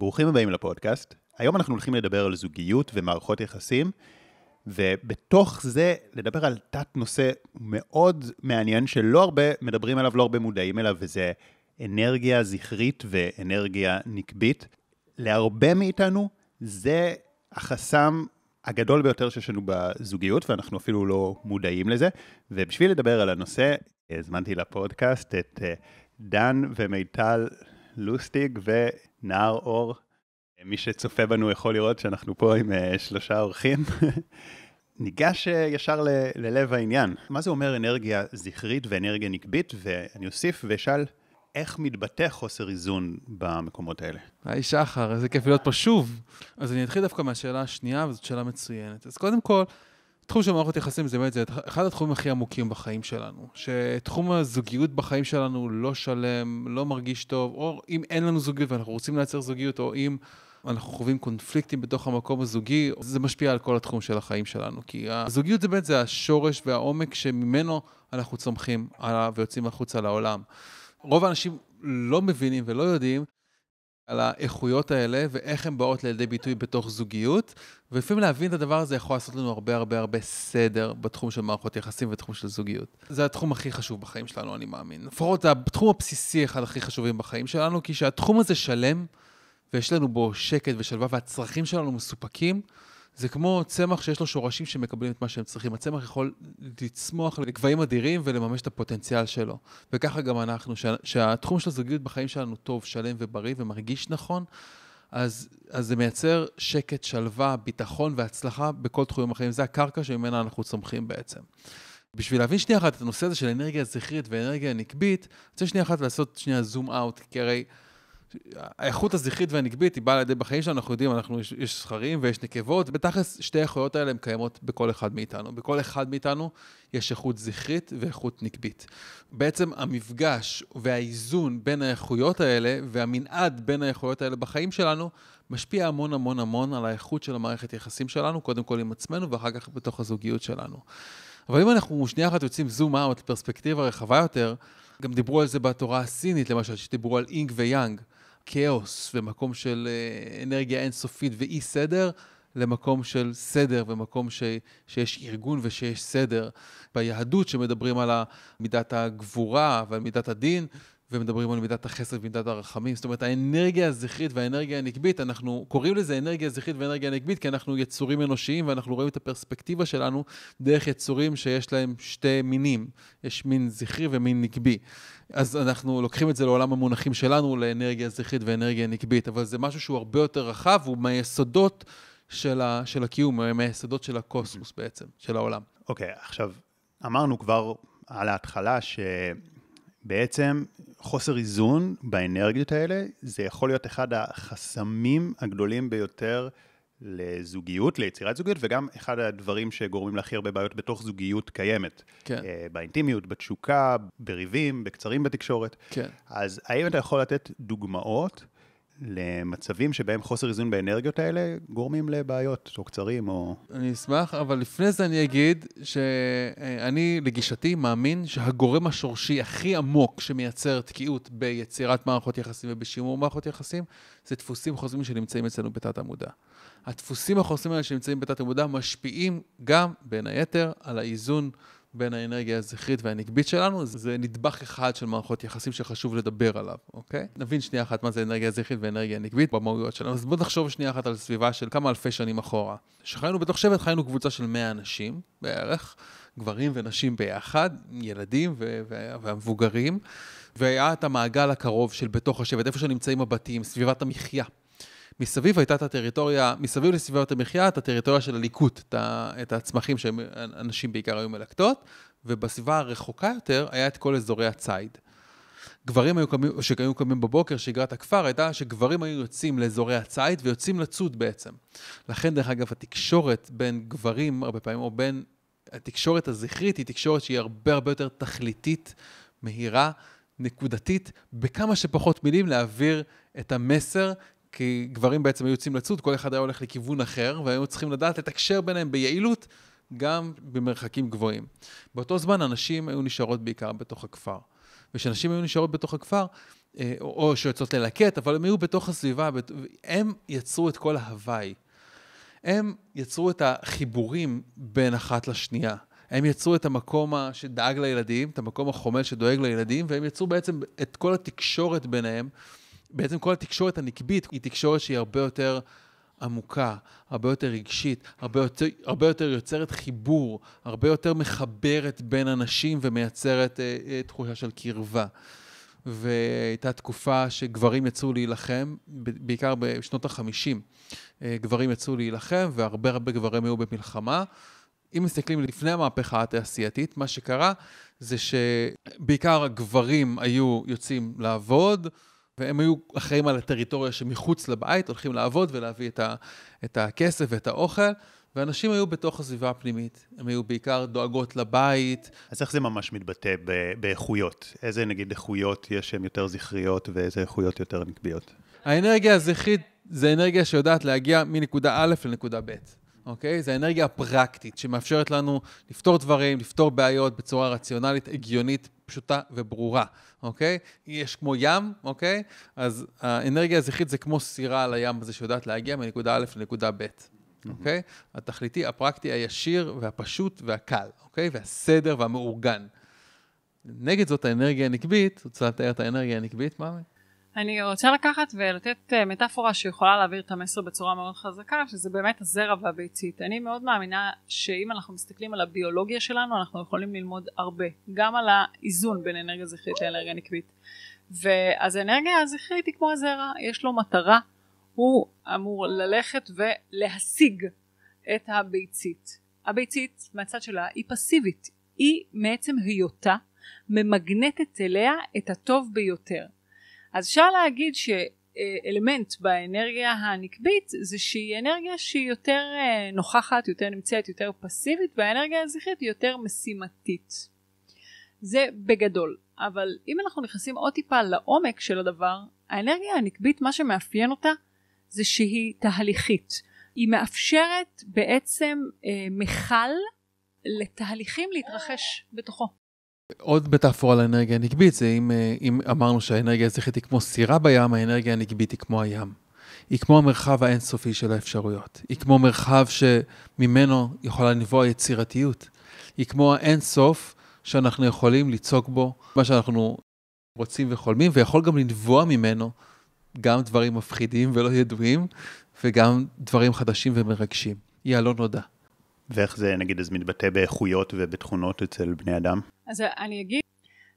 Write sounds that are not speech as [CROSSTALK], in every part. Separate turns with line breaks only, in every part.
ברוכים הבאים לפודקאסט. היום אנחנו הולכים לדבר על זוגיות ומערכות יחסים, ובתוך זה לדבר על תת-נושא מאוד מעניין שלא הרבה מדברים עליו, לא הרבה מודעים אליו, וזה אנרגיה זכרית ואנרגיה נקבית. להרבה מאיתנו זה החסם הגדול ביותר שיש לנו בזוגיות, ואנחנו אפילו לא מודעים לזה. ובשביל לדבר על הנושא, הזמנתי לפודקאסט את אה, דן ומיטל לוסטיג ונער אור. מי שצופה בנו יכול לראות שאנחנו פה עם אה, שלושה אורחים. [LAUGHS] ניגש אה, ישר ל- ללב העניין. מה זה אומר אנרגיה זכרית ואנרגיה נקבית? ואני אוסיף ואשאל, איך מתבטא חוסר איזון במקומות האלה?
היי שחר, איזה כיף להיות פה שוב. אז אני אתחיל דווקא מהשאלה השנייה, וזאת שאלה מצוינת. אז קודם כל, תחום של מערכות יחסים זה באמת, זה אחד התחומים הכי עמוקים בחיים שלנו. שתחום הזוגיות בחיים שלנו לא שלם, לא מרגיש טוב, או אם אין לנו זוגיות ואנחנו רוצים לייצר זוגיות, או אם אנחנו חווים קונפליקטים בתוך המקום הזוגי, זה משפיע על כל התחום של החיים שלנו. כי הזוגיות זה באמת, זה השורש והעומק שממנו אנחנו צומחים ויוצאים החוצה לעולם. רוב האנשים לא מבינים ולא יודעים על האיכויות האלה ואיך הן באות לידי ביטוי בתוך זוגיות, ולפעמים להבין את הדבר הזה יכול לעשות לנו הרבה הרבה הרבה סדר בתחום של מערכות יחסים ובתחום של זוגיות. זה התחום הכי חשוב בחיים שלנו, אני מאמין. לפחות זה התחום הבסיסי אחד הכי חשובים בחיים שלנו, כי שהתחום הזה שלם, ויש לנו בו שקט ושלווה והצרכים שלנו מסופקים, זה כמו צמח שיש לו שורשים שמקבלים את מה שהם צריכים. הצמח יכול לצמוח לגבהים אדירים ולממש את הפוטנציאל שלו. וככה גם אנחנו, שה, שהתחום של הזוגיות בחיים שלנו טוב, שלם ובריא ומרגיש נכון, אז, אז זה מייצר שקט, שלווה, ביטחון והצלחה בכל תחומים החיים. זה הקרקע שממנה אנחנו צומחים בעצם. בשביל להבין שנייה אחת את הנושא הזה של אנרגיה זכרית ואנרגיה נקבית, אני רוצה שנייה אחת לעשות שנייה זום אאוט, כי הרי... האיכות הזכרית והנקבית היא באה לידי בחיים שלנו, אנחנו יודעים, אנחנו, יש, יש זכרים ויש נקבות, ובתכלס שתי האיכויות האלה הן קיימות בכל אחד מאיתנו. בכל אחד מאיתנו יש איכות זכרית ואיכות נקבית. בעצם המפגש והאיזון בין האיכויות האלה והמנעד בין האיכויות האלה בחיים שלנו, משפיע המון המון המון על האיכות של המערכת יחסים שלנו, קודם כל עם עצמנו ואחר כך בתוך הזוגיות שלנו. אבל אם אנחנו שנייה אחת יוצאים זום אאוט, פרספקטיבה רחבה יותר, גם דיברו על זה בתורה הסינית, למשל, שדיברו על אינג ויאנג. כאוס ומקום של אה, אנרגיה אינסופית ואי סדר, למקום של סדר ומקום ש, שיש ארגון ושיש סדר. ביהדות שמדברים על מידת הגבורה ועל מידת הדין, ומדברים על מידת החסד ומידת הרחמים. זאת אומרת, האנרגיה הזכרית והאנרגיה הנקבית, אנחנו קוראים לזה אנרגיה זכרית ואנרגיה נקבית, כי אנחנו יצורים אנושיים ואנחנו רואים את הפרספקטיבה שלנו דרך יצורים שיש להם שתי מינים. יש מין זכרי ומין נקבי. אז אנחנו לוקחים את זה לעולם המונחים שלנו, לאנרגיה זכרית ואנרגיה נקבית, אבל זה משהו שהוא הרבה יותר רחב, הוא מהיסודות של, ה, של הקיום, מהיסודות של הקוסמוס בעצם, של העולם.
אוקיי, okay, עכשיו, אמרנו כבר על ההתחלה שבעצם חוסר איזון באנרגיות האלה, זה יכול להיות אחד החסמים הגדולים ביותר לזוגיות, ליצירת זוגיות, וגם אחד הדברים שגורמים להכי הרבה בעיות בתוך זוגיות קיימת.
כן.
אה, באינטימיות, בתשוקה, בריבים, בקצרים בתקשורת.
כן.
אז האם אתה יכול לתת דוגמאות למצבים שבהם חוסר איזון באנרגיות האלה גורמים לבעיות, או קצרים, או...
אני אשמח, אבל לפני זה אני אגיד שאני, לגישתי, מאמין שהגורם השורשי הכי עמוק שמייצר תקיעות ביצירת מערכות יחסים ובשימור מערכות יחסים, זה דפוסים חוזרים שנמצאים אצלנו בתת המודע. הדפוסים החוזרים האלה שנמצאים בתת המודע משפיעים גם, בין היתר, על האיזון בין האנרגיה הזכרית והנקבית שלנו, זה נדבך אחד של מערכות יחסים שחשוב לדבר עליו, אוקיי? נבין שנייה אחת מה זה אנרגיה זכרית ואנרגיה נקבית במהויות שלנו. אז בואו נחשוב שנייה אחת על סביבה של כמה אלפי שנים אחורה. כשחיינו בתוך שבט, חיינו קבוצה של 100 אנשים בערך, גברים ונשים ביחד, ילדים והמבוגרים, והיה את המעגל הקרוב של בתוך השבט, איפה שנמצאים הבתים, סביבת המחיה. מסביב הייתה את הטריטוריה, מסביב לסביבת המחיה, את הטריטוריה של הליקוט, את, הצמחים שאנשים בעיקר היו מלקטות, ובסביבה הרחוקה יותר היה את כל אזורי הציד. גברים היו קמים, שהיו קמים בבוקר, שגרת הכפר, הייתה שגברים היו יוצאים לאזורי הציד ויוצאים לצוד בעצם. לכן, דרך אגב, התקשורת בין גברים, הרבה פעמים, או בין התקשורת הזכרית, היא תקשורת שהיא הרבה הרבה יותר תכליתית, מהירה, נקודתית, בכמה שפחות מילים להעביר את המסר כי גברים בעצם היו יוצאים לצוד, כל אחד היה הולך לכיוון אחר, והיו צריכים לדעת לתקשר ביניהם ביעילות, גם במרחקים גבוהים. באותו זמן הנשים היו נשארות בעיקר בתוך הכפר. וכשנשים היו נשארות בתוך הכפר, אה, או שיוצאות ללקט, אבל הם היו בתוך הסביבה, הם יצרו את כל ההוואי. הם יצרו את החיבורים בין אחת לשנייה. הם יצרו את המקום שדאג לילדים, את המקום החומל שדואג לילדים, והם יצרו בעצם את כל התקשורת ביניהם. בעצם כל התקשורת הנקבית היא תקשורת שהיא הרבה יותר עמוקה, הרבה יותר רגשית, הרבה יותר, הרבה יותר יוצרת חיבור, הרבה יותר מחברת בין אנשים ומייצרת אה, אה, תחושה של קרבה. והייתה תקופה שגברים יצאו להילחם, בעיקר בשנות ה-50. אה, גברים יצאו להילחם, והרבה הרבה גברים היו במלחמה. אם מסתכלים לפני המהפכה התעשייתית, מה שקרה זה שבעיקר הגברים היו יוצאים לעבוד, והם היו אחראים על הטריטוריה שמחוץ לבית, הולכים לעבוד ולהביא את, ה, את הכסף ואת האוכל, ואנשים היו בתוך הסביבה הפנימית. הם היו בעיקר דואגות לבית.
אז איך זה ממש מתבטא באיכויות? איזה נגיד איכויות יש שהן יותר זכריות ואיזה איכויות יותר נקביות?
האנרגיה הזכרית זה אנרגיה שיודעת להגיע מנקודה א' לנקודה ב'. אוקיי? זה האנרגיה הפרקטית שמאפשרת לנו לפתור דברים, לפתור בעיות בצורה רציונלית, הגיונית, פשוטה וברורה, אוקיי? יש כמו ים, אוקיי? אז האנרגיה הזכרית זה כמו סירה על הים הזה שיודעת להגיע מנקודה א' לנקודה ב'. אוקיי? התכליתי, הפרקטי, הישיר והפשוט והקל, אוקיי? והסדר והמאורגן. נגד זאת האנרגיה הנקבית, רוצה לתאר את האנרגיה הנקבית, מה?
אני רוצה לקחת ולתת אה, מטאפורה שיכולה להעביר את המסר בצורה מאוד חזקה, שזה באמת הזרע והביצית. אני מאוד מאמינה שאם אנחנו מסתכלים על הביולוגיה שלנו, אנחנו יכולים ללמוד הרבה, גם על האיזון בין אנרגיה זכרית לאנרגיה נקבית. ואז האנרגיה הזכרית היא כמו הזרע, יש לו מטרה, הוא אמור ללכת ולהשיג את הביצית. הביצית מהצד שלה היא פסיבית, היא מעצם היותה ממגנטת אליה את הטוב ביותר. אז אפשר להגיד שאלמנט באנרגיה הנקבית זה שהיא אנרגיה שהיא יותר אה, נוכחת, יותר נמצאת, יותר פסיבית והאנרגיה הזכרית היא יותר משימתית. זה בגדול. אבל אם אנחנו נכנסים עוד טיפה לעומק של הדבר, האנרגיה הנקבית מה שמאפיין אותה זה שהיא תהליכית. היא מאפשרת בעצם אה, מכל לתהליכים להתרחש בתוכו.
עוד מטאפורה לאנרגיה הנקבית זה אם, אה, אם אמרנו שהאנרגיה הזכרית היא כמו סירה בים, האנרגיה הנקבית היא כמו הים. היא כמו המרחב האינסופי של האפשרויות. היא כמו מרחב שממנו יכולה לנבוע יצירתיות. היא כמו האינסוף שאנחנו יכולים ליצוק בו מה שאנחנו רוצים וחולמים, ויכול גם לנבוע ממנו גם דברים מפחידים ולא ידועים, וגם דברים חדשים ומרגשים. היא הלא נודע.
ואיך זה נגיד אז מתבטא באיכויות ובתכונות אצל בני אדם?
אז אני אגיד,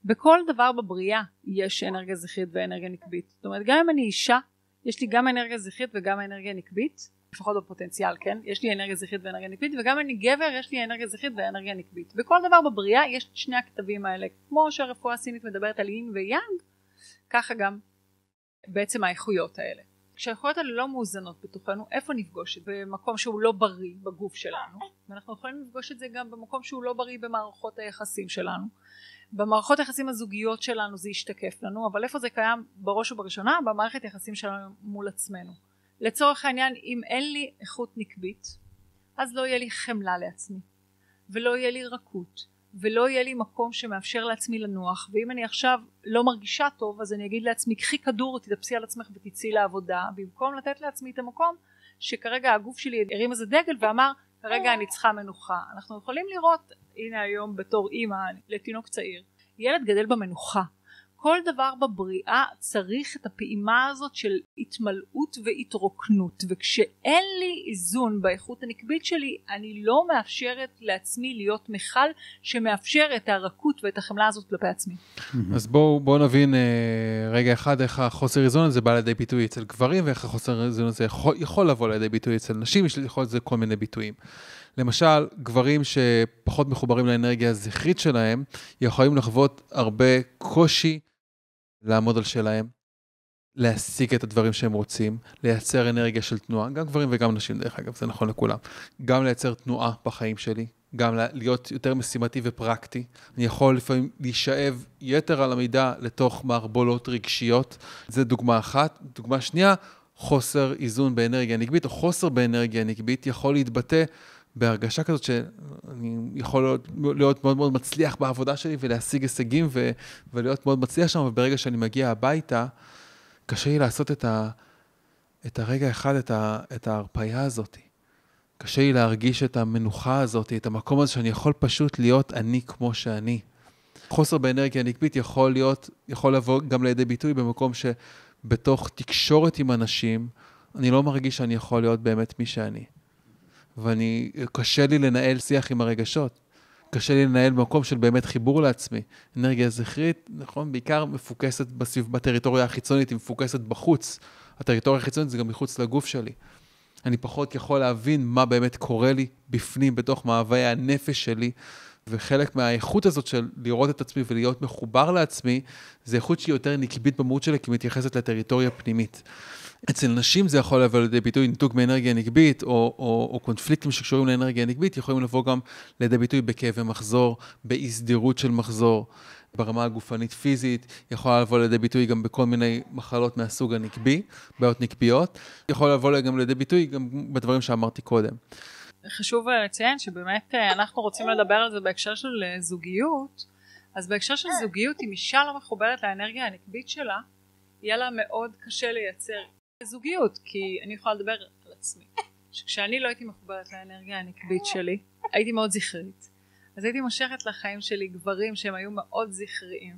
בכל דבר בבריאה יש אנרגיה זכרית ואנרגיה נקבית. זאת אומרת, גם אם אני אישה, יש לי גם אנרגיה זכרית וגם אנרגיה נקבית, לפחות בפוטנציאל, כן? יש לי אנרגיה זכרית ואנרגיה נקבית, וגם אם אני גבר, יש לי אנרגיה זכרית ואנרגיה נקבית. בכל דבר בבריאה יש את שני הכתבים האלה. כמו שהרפואה הסינית מדברת על יין ויאנג, ככה גם בעצם האיכויות האלה. כשהאיכויות האלה לא מאוזנות בתוכנו, איפה נפגוש את זה? במקום שהוא לא בריא בגוף שלנו, ואנחנו יכולים לפגוש את זה גם במקום שהוא לא בריא במערכות היחסים שלנו. במערכות היחסים הזוגיות שלנו זה ישתקף לנו, אבל איפה זה קיים בראש ובראשונה? במערכת היחסים שלנו מול עצמנו. לצורך העניין, אם אין לי איכות נקבית, אז לא יהיה לי חמלה לעצמי, ולא יהיה לי רכות, ולא יהיה לי מקום שמאפשר לעצמי לנוח ואם אני עכשיו לא מרגישה טוב אז אני אגיד לעצמי קחי כדור תתאפסי על עצמך ותצאי לעבודה במקום לתת לעצמי את המקום שכרגע הגוף שלי הרים איזה דגל ואמר כרגע אני צריכה מנוחה אנחנו יכולים לראות הנה היום בתור אימא לתינוק צעיר ילד גדל במנוחה כל דבר בבריאה צריך את הפעימה הזאת של התמלאות והתרוקנות וכשאין לי איזון באיכות הנקבית שלי אני לא מאפשרת לעצמי להיות מכל שמאפשר את הרכות ואת החמלה הזאת כלפי עצמי.
אז בואו בוא נבין אה, רגע אחד איך החוסר איזון הזה בא לידי ביטוי אצל גברים ואיך החוסר איזון הזה יכול, יכול לבוא לידי ביטוי אצל נשים, יש יכול לזה כל מיני ביטויים. למשל, גברים שפחות מחוברים לאנרגיה הזכרית שלהם, יכולים לחוות הרבה קושי לעמוד על שלהם, להשיג את הדברים שהם רוצים, לייצר אנרגיה של תנועה, גם גברים וגם נשים דרך אגב, זה נכון לכולם. גם לייצר תנועה בחיים שלי, גם להיות יותר משימתי ופרקטי. אני יכול לפעמים להישאב יתר על המידה לתוך מערבולות רגשיות, זה דוגמה אחת. דוגמה שנייה, חוסר איזון באנרגיה נקבית, או חוסר באנרגיה נקבית יכול להתבטא בהרגשה כזאת שאני יכול להיות, להיות מאוד מאוד מצליח בעבודה שלי ולהשיג הישגים ו, ולהיות מאוד מצליח שם, וברגע שאני מגיע הביתה, קשה לי לעשות את, ה, את הרגע אחד, את, ה, את ההרפאיה הזאת. קשה לי להרגיש את המנוחה הזאת, את המקום הזה שאני יכול פשוט להיות אני כמו שאני. חוסר באנרגיה נקבית יכול להיות, יכול לבוא גם לידי ביטוי במקום שבתוך תקשורת עם אנשים, אני לא מרגיש שאני יכול להיות באמת מי שאני. ואני, קשה לי לנהל שיח עם הרגשות. קשה לי לנהל מקום של באמת חיבור לעצמי. אנרגיה זכרית, נכון, בעיקר מפוקסת בסביב, בטריטוריה החיצונית, היא מפוקסת בחוץ. הטריטוריה החיצונית זה גם מחוץ לגוף שלי. אני פחות יכול להבין מה באמת קורה לי בפנים, בתוך מאוויי הנפש שלי, וחלק מהאיכות הזאת של לראות את עצמי ולהיות מחובר לעצמי, זה איכות שהיא יותר נקבית במהות שלי, כי מתייחסת לטריטוריה פנימית. אצל נשים זה יכול לבוא לידי ביטוי ניתוק מאנרגיה נקבית, או, או, או קונפליקטים שקשורים לאנרגיה נקבית, יכולים לבוא גם לידי ביטוי בכאבי מחזור, באי סדירות של מחזור, ברמה הגופנית-פיזית, יכולה לבוא לידי ביטוי גם בכל מיני מחלות מהסוג הנקבי, בעיות נקביות, יכול לבוא גם לידי ביטוי גם בדברים שאמרתי קודם.
חשוב לציין שבאמת אה, אנחנו רוצים לדבר על זה בהקשר של אה, זוגיות, אז בהקשר של זוגיות, אם אישה לא מחוברת לאנרגיה הנקבית שלה, יהיה לה מאוד קשה לייצר זוגיות, כי אני יכולה לדבר על עצמי. שכשאני לא הייתי מחוברת לאנרגיה הנקבית שלי, הייתי מאוד זכרית. אז הייתי מושכת לחיים שלי גברים שהם היו מאוד זכריים.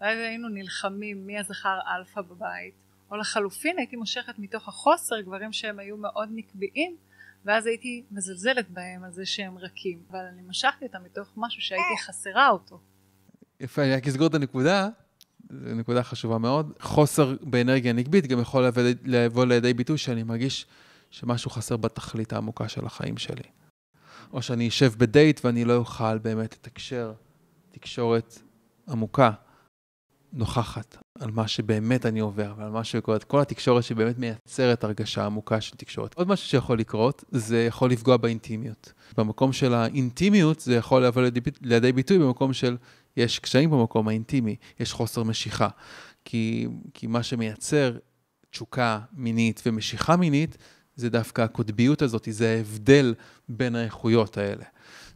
ואז היינו נלחמים מי הזכר אלפא בבית. או לחלופין הייתי מושכת מתוך החוסר גברים שהם היו מאוד נקביים, ואז הייתי מזלזלת בהם על זה שהם רכים. אבל אני משכתי אותם מתוך משהו שהייתי חסרה אותו.
יפה, אני רק אסגור את הנקודה. זו נקודה חשובה מאוד. חוסר באנרגיה נקבית גם יכול לבוא לידי ביטוי שאני מרגיש שמשהו חסר בתכלית העמוקה של החיים שלי. או שאני אשב בדייט ואני לא אוכל באמת לתקשר תקשורת עמוקה, נוכחת, על מה שבאמת אני עובר ועל מה שקורה, כל התקשורת שבאמת מייצרת הרגשה עמוקה של תקשורת. עוד משהו שיכול לקרות, זה יכול לפגוע באינטימיות. במקום של האינטימיות זה יכול לבוא לידי, לידי ביטוי במקום של יש קשיים במקום האינטימי, יש חוסר משיכה. כי, כי מה שמייצר תשוקה מינית ומשיכה מינית, זה דווקא הקוטביות הזאת, זה ההבדל בין האיכויות האלה.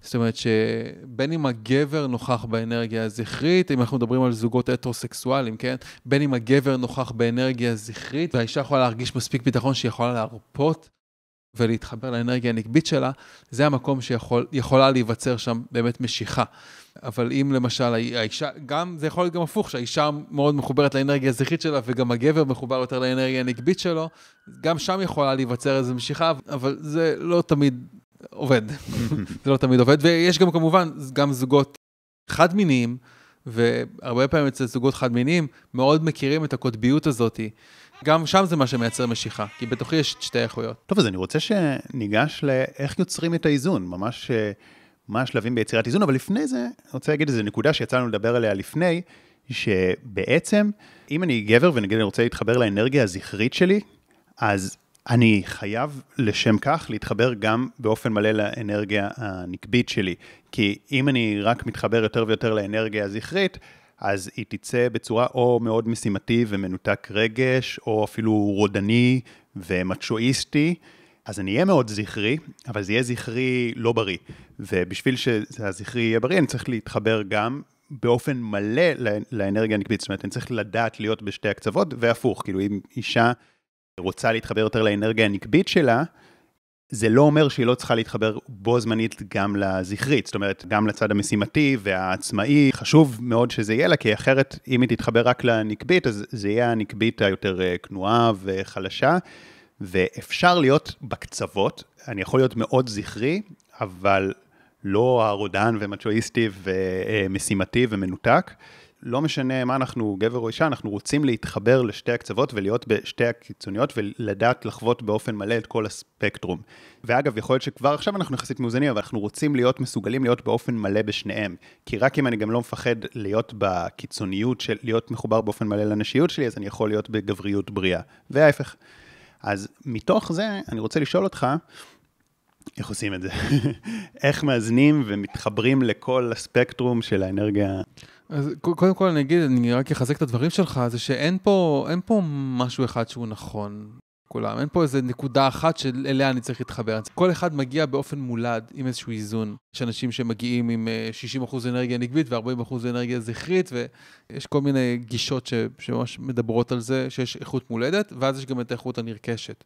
זאת אומרת שבין אם הגבר נוכח באנרגיה הזכרית, אם אנחנו מדברים על זוגות הטרוסקסואלים, כן? בין אם הגבר נוכח באנרגיה הזכרית, והאישה יכולה להרגיש מספיק ביטחון שהיא יכולה להרפות ולהתחבר לאנרגיה הנקבית שלה, זה המקום שיכולה להיווצר שם באמת משיכה. אבל אם למשל האישה, גם, זה יכול להיות גם הפוך, שהאישה מאוד מחוברת לאנרגיה הזכרית שלה, וגם הגבר מחובר יותר לאנרגיה הנקבית שלו, גם שם יכולה להיווצר איזו משיכה, אבל זה לא תמיד עובד. זה לא תמיד עובד, ויש גם כמובן, גם זוגות חד-מיניים, והרבה פעמים אצל זוגות חד-מיניים, מאוד מכירים את הקוטביות הזאת. גם שם זה מה שמייצר משיכה, כי בתוכי יש את שתי איכויות.
טוב, אז אני רוצה שניגש לאיך יוצרים את האיזון, ממש מה השלבים ביצירת איזון, אבל לפני זה, אני רוצה להגיד איזו נקודה שיצא לנו לדבר עליה לפני, שבעצם, אם אני גבר ונגיד אני רוצה להתחבר לאנרגיה הזכרית שלי, אז אני חייב לשם כך להתחבר גם באופן מלא לאנרגיה הנקבית שלי. כי אם אני רק מתחבר יותר ויותר לאנרגיה הזכרית, אז היא תצא בצורה או מאוד משימתי ומנותק רגש, או אפילו רודני ומצ'ואיסטי. אז אני אהיה מאוד זכרי, אבל זה יהיה זכרי לא בריא. ובשביל שהזכרי יהיה בריא, אני צריך להתחבר גם באופן מלא לאנרגיה הנקבית. זאת אומרת, אני צריך לדעת להיות בשתי הקצוות, והפוך, כאילו אם אישה רוצה להתחבר יותר לאנרגיה הנקבית שלה, זה לא אומר שהיא לא צריכה להתחבר בו זמנית גם לזכרית, זאת אומרת, גם לצד המשימתי והעצמאי, חשוב מאוד שזה יהיה לה, כי אחרת, אם היא תתחבר רק לנקבית, אז זה יהיה הנקבית היותר אה, כנועה וחלשה, ואפשר להיות בקצוות, אני יכול להיות מאוד זכרי, אבל לא הרודן ומצ'ואיסטי ומשימתי ומנותק. לא משנה מה אנחנו, גבר או אישה, אנחנו רוצים להתחבר לשתי הקצוות ולהיות בשתי הקיצוניות ולדעת לחוות באופן מלא את כל הספקטרום. ואגב, יכול להיות שכבר עכשיו אנחנו יחסית מאוזנים, אבל אנחנו רוצים להיות מסוגלים להיות באופן מלא בשניהם. כי רק אם אני גם לא מפחד להיות בקיצוניות של להיות מחובר באופן מלא לנשיות שלי, אז אני יכול להיות בגבריות בריאה. וההפך. אז מתוך זה, אני רוצה לשאול אותך, איך עושים את זה? [LAUGHS] איך מאזנים ומתחברים לכל הספקטרום של האנרגיה?
אז קודם כל אני אגיד, אני רק אחזק את הדברים שלך, זה שאין פה, פה משהו אחד שהוא נכון. כולם. אין פה איזה נקודה אחת שאליה אני צריך להתחבר. כל אחד מגיע באופן מולד עם איזשהו איזון. יש אנשים שמגיעים עם 60% אה, אנרגיה נגבית ו-40% אנרגיה זכרית, ויש כל מיני גישות ש... שממש מדברות על זה, שיש איכות מולדת, ואז יש גם את האיכות הנרכשת.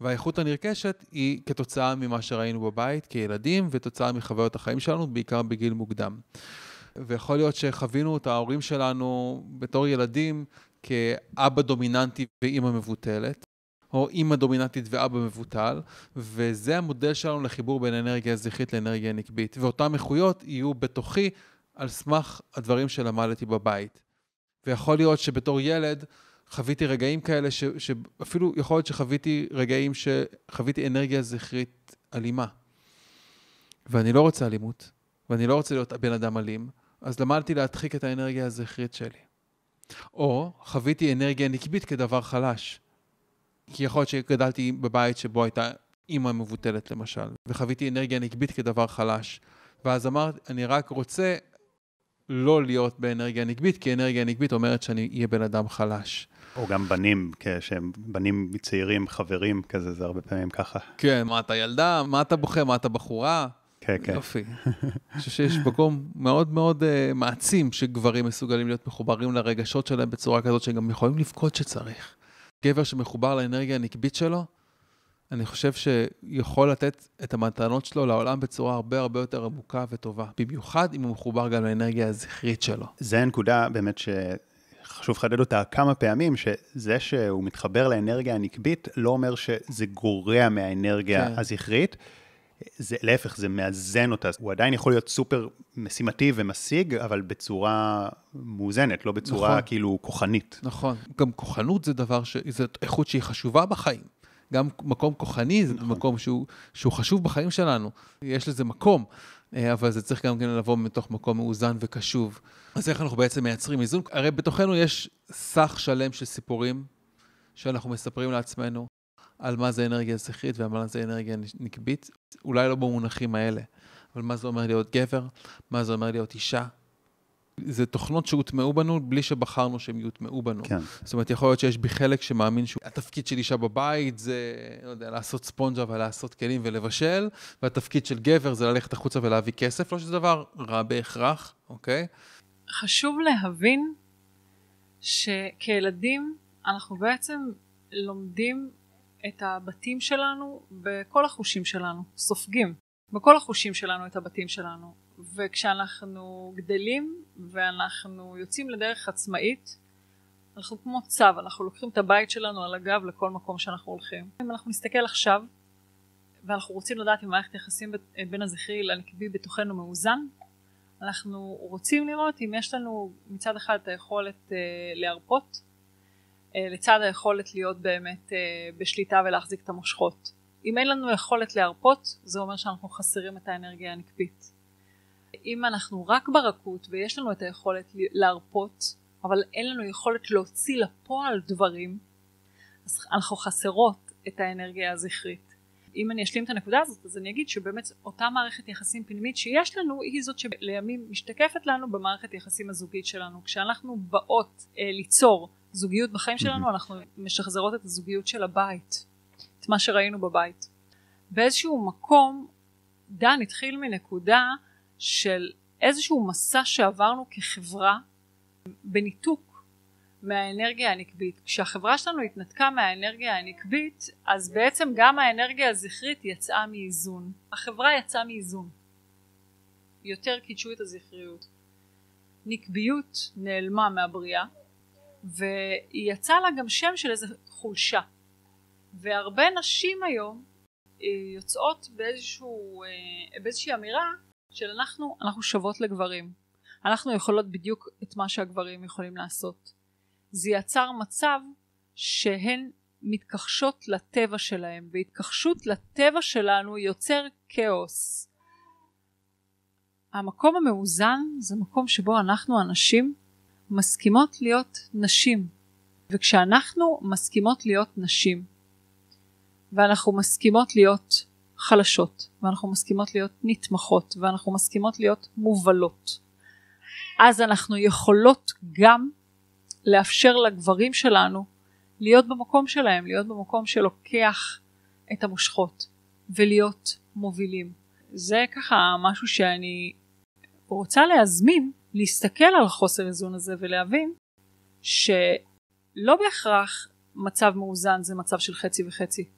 והאיכות הנרכשת היא כתוצאה ממה שראינו בבית כילדים, ותוצאה מחוויות החיים שלנו, בעיקר בגיל מוקדם. ויכול להיות שחווינו את ההורים שלנו בתור ילדים כאבא דומיננטי ואימא מבוטלת, או אימא דומיננטית ואבא מבוטל, וזה המודל שלנו לחיבור בין אנרגיה זכרית לאנרגיה נקבית. ואותן איכויות יהיו בתוכי על סמך הדברים שלמדתי בבית. ויכול להיות שבתור ילד חוויתי רגעים כאלה, ש, שאפילו יכול להיות שחוויתי רגעים שחוויתי אנרגיה זכרית אלימה. ואני לא רוצה אלימות, ואני לא רוצה להיות בן אדם אלים, אז למדתי להדחיק את האנרגיה הזכרית שלי. או חוויתי אנרגיה נקבית כדבר חלש. כי יכול להיות שגדלתי בבית שבו הייתה אימא מבוטלת למשל, וחוויתי אנרגיה נקבית כדבר חלש. ואז אמרתי, אני רק רוצה לא להיות באנרגיה נקבית, כי אנרגיה נקבית אומרת שאני אהיה בן אדם חלש.
או גם בנים, כשהם בנים צעירים, חברים, כזה, זה הרבה פעמים ככה.
כן, מה אתה ילדה? מה אתה בוחר? מה אתה בחורה?
כן, כן.
יופי. אני חושב שיש מקום מאוד מאוד uh, מעצים שגברים מסוגלים להיות מחוברים לרגשות שלהם בצורה כזאת שהם גם יכולים לבכות שצריך. גבר שמחובר לאנרגיה הנקבית שלו, אני חושב שיכול לתת את המתנות שלו לעולם בצורה הרבה הרבה יותר עמוקה וטובה. במיוחד אם הוא מחובר גם לאנרגיה הזכרית שלו.
זה הנקודה באמת שחשוב לחדד אותה כמה פעמים, שזה שהוא מתחבר לאנרגיה הנקבית לא אומר שזה גורע מהאנרגיה כן. הזכרית. זה להפך, זה מאזן אותה. הוא עדיין יכול להיות סופר משימתי ומשיג, אבל בצורה מאוזנת, לא בצורה נכון. כאילו כוחנית.
נכון. גם כוחנות זה דבר, ש... זו איכות שהיא חשובה בחיים. גם מקום כוחני זה נכון. מקום שהוא, שהוא חשוב בחיים שלנו. יש לזה מקום, אה, אבל זה צריך גם כן לבוא מתוך מקום מאוזן וקשוב. אז איך אנחנו בעצם מייצרים איזון? הרי בתוכנו יש סך שלם של סיפורים שאנחנו מספרים לעצמנו, על מה זה אנרגיה זכרית ועל מה זה אנרגיה נקבית, אולי לא במונחים האלה, אבל מה זה אומר להיות גבר, מה זה אומר להיות אישה. זה תוכנות שהוטמעו בנו בלי שבחרנו שהם יוטמעו בנו.
כן.
זאת אומרת, יכול להיות שיש בי חלק שמאמין שהתפקיד של אישה בבית זה, לא יודע, לעשות ספונג'ה ולעשות כלים ולבשל, והתפקיד של גבר זה ללכת החוצה ולהביא כסף, לא שזה דבר רע בהכרח, אוקיי?
חשוב להבין שכילדים אנחנו בעצם לומדים את הבתים שלנו בכל החושים שלנו, סופגים בכל החושים שלנו את הבתים שלנו וכשאנחנו גדלים ואנחנו יוצאים לדרך עצמאית אנחנו כמו צו, אנחנו לוקחים את הבית שלנו על הגב לכל מקום שאנחנו הולכים. אם אנחנו נסתכל עכשיו ואנחנו רוצים לדעת אם מערכת יחסים בין הזכרי לנקבי בתוכנו מאוזן אנחנו רוצים לראות אם יש לנו מצד אחד את היכולת אה, להרפות לצד היכולת להיות באמת אה, בשליטה ולהחזיק את המושכות. אם אין לנו יכולת להרפות, זה אומר שאנחנו חסרים את האנרגיה הנקבית. אם אנחנו רק ברכות ויש לנו את היכולת להרפות, אבל אין לנו יכולת להוציא לפועל דברים, אז אנחנו חסרות את האנרגיה הזכרית. אם אני אשלים את הנקודה הזאת, אז אני אגיד שבאמת אותה מערכת יחסים פנימית שיש לנו, היא זאת שלימים משתקפת לנו במערכת יחסים הזוגית שלנו. כשאנחנו באות אה, ליצור זוגיות בחיים שלנו, אנחנו משחזרות את הזוגיות של הבית, את מה שראינו בבית. באיזשהו מקום, דן התחיל מנקודה של איזשהו מסע שעברנו כחברה בניתוק מהאנרגיה הנקבית. כשהחברה שלנו התנתקה מהאנרגיה הנקבית, אז בעצם גם האנרגיה הזכרית יצאה מאיזון. החברה יצאה מאיזון. יותר קידשו את הזכריות. נקביות נעלמה מהבריאה, והיא יצאה לה גם שם של איזה חולשה. והרבה נשים היום אה, יוצאות באיזשהו, אה, באיזושהי אמירה של אנחנו, אנחנו שוות לגברים. אנחנו יכולות בדיוק את מה שהגברים יכולים לעשות. זה יצר מצב שהן מתכחשות לטבע שלהם, והתכחשות לטבע שלנו יוצר כאוס. המקום המאוזן זה מקום שבו אנחנו הנשים מסכימות להיות נשים. וכשאנחנו מסכימות להיות נשים, ואנחנו מסכימות להיות חלשות, ואנחנו מסכימות להיות נתמכות, ואנחנו מסכימות להיות מובלות, אז אנחנו יכולות גם לאפשר לגברים שלנו להיות במקום שלהם, להיות במקום שלוקח את המושכות ולהיות מובילים. זה ככה משהו שאני רוצה להזמין, להסתכל על החוסר איזון הזה ולהבין שלא בהכרח מצב מאוזן זה מצב של חצי וחצי.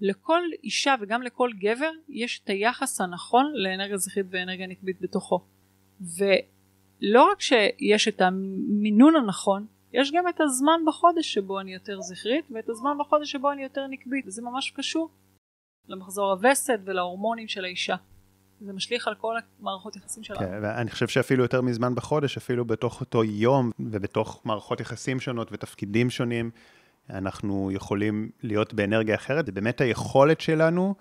לכל אישה וגם לכל גבר יש את היחס הנכון לאנרגיה זכרית ואנרגיה נקבית בתוכו. ולא רק שיש את המינון הנכון, יש גם את הזמן בחודש שבו אני יותר זכרית ואת הזמן בחודש שבו אני יותר נקבית וזה ממש קשור למחזור הווסת ולהורמונים של האישה. זה משליך על כל המערכות יחסים שלנו.
כן, ואני חושב שאפילו יותר מזמן בחודש, אפילו בתוך אותו יום ובתוך מערכות יחסים שונות ותפקידים שונים, אנחנו יכולים להיות באנרגיה אחרת, זה באמת היכולת שלנו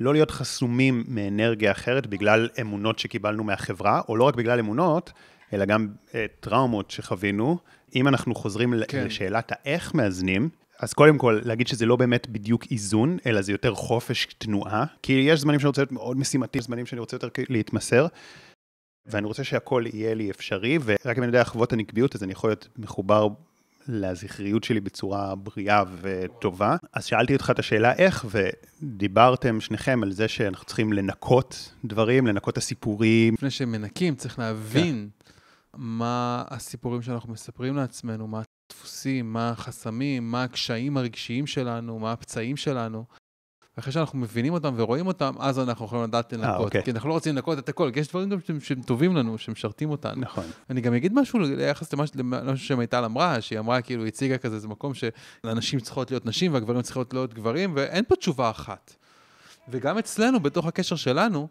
לא להיות חסומים מאנרגיה אחרת בגלל אמונות שקיבלנו מהחברה, או לא רק בגלל אמונות, אלא גם uh, טראומות שחווינו. אם אנחנו חוזרים כן. לשאלת האיך מאזנים, אז קודם כל, להגיד שזה לא באמת בדיוק איזון, אלא זה יותר חופש תנועה, כי יש זמנים שאני רוצה להיות מאוד משימתי, זמנים שאני רוצה יותר להתמסר, ואני רוצה שהכל יהיה לי אפשרי, ורק אם אני יודע לחוות הנקביות, אז אני יכול להיות מחובר לזכריות שלי בצורה בריאה וטובה. אז שאלתי אותך את השאלה איך, ודיברתם שניכם על זה שאנחנו צריכים לנקות דברים, לנקות את הסיפורים.
לפני שמנקים, צריך להבין כן. מה הסיפורים שאנחנו מספרים לעצמנו, מה הדפוסים, מה החסמים, מה הקשיים הרגשיים שלנו, מה הפצעים שלנו. אחרי שאנחנו מבינים אותם ורואים אותם, אז אנחנו יכולים לדעת לנקות. 아, אוקיי. כי אנחנו לא רוצים לנקות את הכל, כי יש דברים גם שהם, טובים לנו, שמשרתים אותנו.
נכון.
אני גם אגיד משהו ליחס למה שמיטל אמרה, שהיא אמרה, כאילו, הציגה כזה, זה מקום שלנשים צריכות להיות נשים והגברים צריכים להיות גברים, ואין פה תשובה אחת. וגם אצלנו, בתוך הקשר שלנו,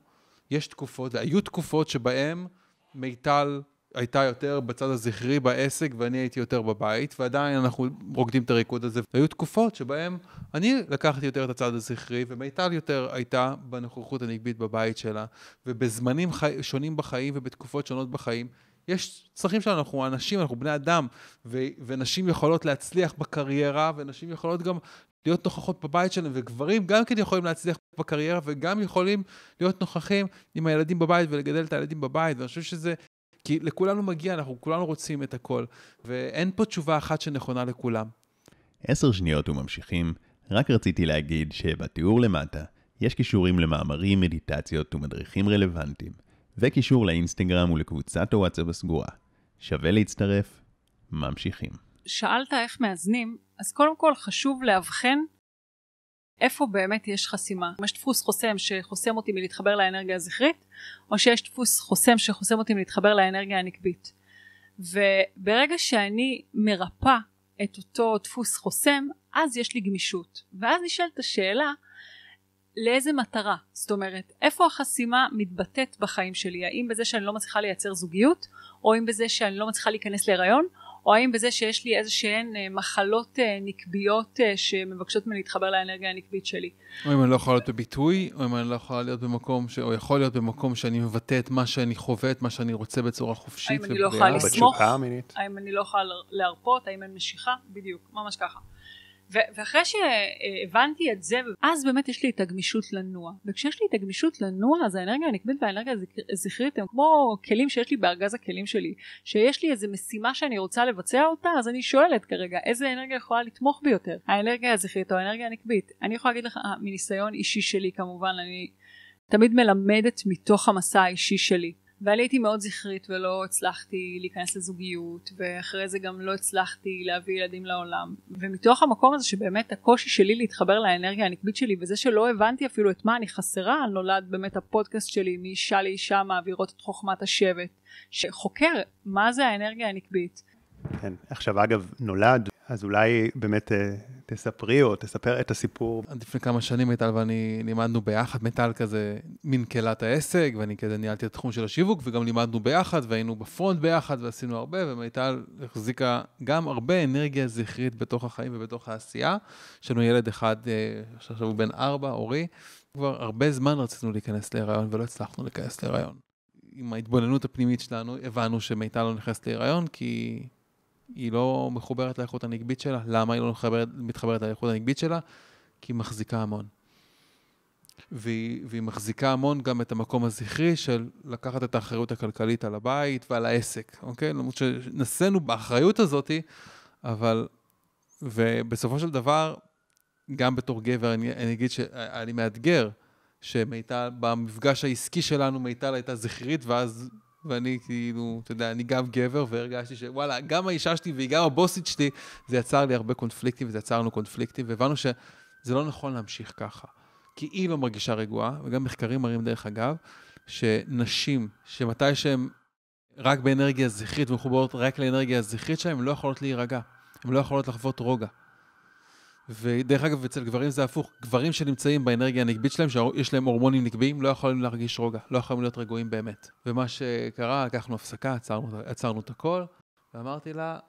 יש תקופות, והיו תקופות שבהן מיטל הייתה יותר בצד הזכרי בעסק ואני הייתי יותר בבית, ועדיין אנחנו רוקדים את הריקוד הזה. והיו תקופות שבהן אני לקחתי יותר את הצד הזכרי, ומיטל יותר הייתה בנוכחות הנגבית בבית שלה, ובזמנים חי... שונים בחיים ובתקופות שונות בחיים. יש צרכים שלנו, אנחנו אנשים, אנחנו בני אדם, ו- ונשים יכולות להצליח בקריירה, ונשים יכולות גם להיות נוכחות בבית שלהם, וגברים גם כן יכולים להצליח בקריירה, וגם יכולים להיות נוכחים עם הילדים בבית ולגדל את הילדים בבית, ואני חושב שזה כי לכולנו מגיע, אנחנו כולנו רוצים את הכל, ואין פה תשובה אחת שנכונה לכולם.
עשר שניות וממשיכים, רק רציתי להגיד שבתיאור למטה יש קישורים למאמרים, מדיטציות ומדריכים רלוונטיים, וקישור לאינסטגרם ולקבוצת הוואטסאפ הסגורה. שווה להצטרף, ממשיכים.
שאלת איך מאזנים, אז קודם כל חשוב לאבחן איפה באמת יש חסימה. אם יש דפוס חוסם שחוסם אותי מלהתחבר לאנרגיה הזכרית, או שיש דפוס חוסם שחוסם אותי מלהתחבר לאנרגיה הנקבית. וברגע שאני מרפא את אותו דפוס חוסם, אז יש לי גמישות. ואז נשאלת השאלה, לאיזה מטרה? זאת אומרת, איפה החסימה מתבטאת בחיים שלי? האם בזה שאני לא מצליחה לייצר זוגיות, או אם בזה שאני לא מצליחה להיכנס להיריון, או האם בזה שיש לי איזה שהן אה, מחלות אה, נקביות אה, שמבקשות ממני להתחבר לאנרגיה הנקבית שלי.
או אם אני לא יכולה להיות בביטוי, או אם אני לא יכולה להיות במקום, ש... או יכול להיות במקום שאני מבטא את מה שאני חווה, את מה שאני רוצה בצורה חופשית.
האם אני לא יכולה לסמוך, האם אני לא יכולה להרפות, האם אין משיכה, בדיוק, ממש ככה. ואחרי שהבנתי את זה, אז באמת יש לי את הגמישות לנוע. וכשיש לי את הגמישות לנוע, אז האנרגיה הנקבית והאנרגיה הזכרית הם כמו כלים שיש לי בארגז הכלים שלי. שיש לי איזה משימה שאני רוצה לבצע אותה, אז אני שואלת כרגע, איזה אנרגיה יכולה לתמוך ביותר? האנרגיה הזכרית או האנרגיה הנקבית? אני יכולה להגיד לך, אה, מניסיון אישי שלי כמובן, אני תמיד מלמדת מתוך המסע האישי שלי. ואני הייתי מאוד זכרית ולא הצלחתי להיכנס לזוגיות ואחרי זה גם לא הצלחתי להביא ילדים לעולם ומתוך המקום הזה שבאמת הקושי שלי להתחבר לאנרגיה הנקבית שלי וזה שלא הבנתי אפילו את מה אני חסרה נולד באמת הפודקאסט שלי מאישה לאישה מעבירות את חוכמת השבט שחוקר מה זה האנרגיה הנקבית. כן, עכשיו אגב נולד אז אולי באמת אה, תספרי או תספר את הסיפור.
עד לפני כמה שנים מיטל ואני לימדנו ביחד, מיטל כזה מין קהלת העסק, ואני כזה ניהלתי את התחום של השיווק, וגם לימדנו ביחד, והיינו בפרונט ביחד, ועשינו הרבה, ומיטל החזיקה גם הרבה אנרגיה זכרית בתוך החיים ובתוך העשייה. יש לנו ילד אחד, אה, שעכשיו הוא בן ארבע, אורי, כבר הרבה זמן רצינו להיכנס להיריון, ולא הצלחנו להיכנס להיריון. עם ההתבוננות הפנימית שלנו, הבנו שמיטל לא נכנסת להיריון, כי היא לא מחוברת לאיכות הנגבית שלה. למה היא לא מתחברת, מתחברת לאיכות הנגבית שלה? כי היא מחזיקה המון. והיא, והיא מחזיקה המון גם את המקום הזכרי של לקחת את האחריות הכלכלית על הבית ועל העסק, אוקיי? למרות שנשאנו באחריות הזאתי, אבל ובסופו של דבר, גם בתור גבר, אני, אני אגיד לי מאתגר, שמיטל, במפגש העסקי שלנו, מיטל הייתה זכרית, ואז, ואני כאילו, אתה יודע, אני גם גבר, והרגשתי שוואלה, גם האישה שלי והיא גם הבוסית שלי, זה יצר לי הרבה קונפליקטים, וזה יצר לנו קונפליקטים, והבנו שזה לא נכון להמשיך ככה. כי היא לא מרגישה רגועה, וגם מחקרים מראים דרך אגב, שנשים, שמתי שהן רק באנרגיה זכרית ומחוברות רק לאנרגיה הזכרית שלהן, הן לא יכולות להירגע, הן לא יכולות לחוות רוגע. ודרך אגב, אצל גברים זה הפוך. גברים שנמצאים באנרגיה הנקבית שלהם, שיש להם הורמונים נקביים, לא יכולים להרגיש רוגע, לא יכולים להיות רגועים באמת. ומה שקרה, לקחנו הפסקה, עצרנו, עצרנו את הכל, ואמרתי לה,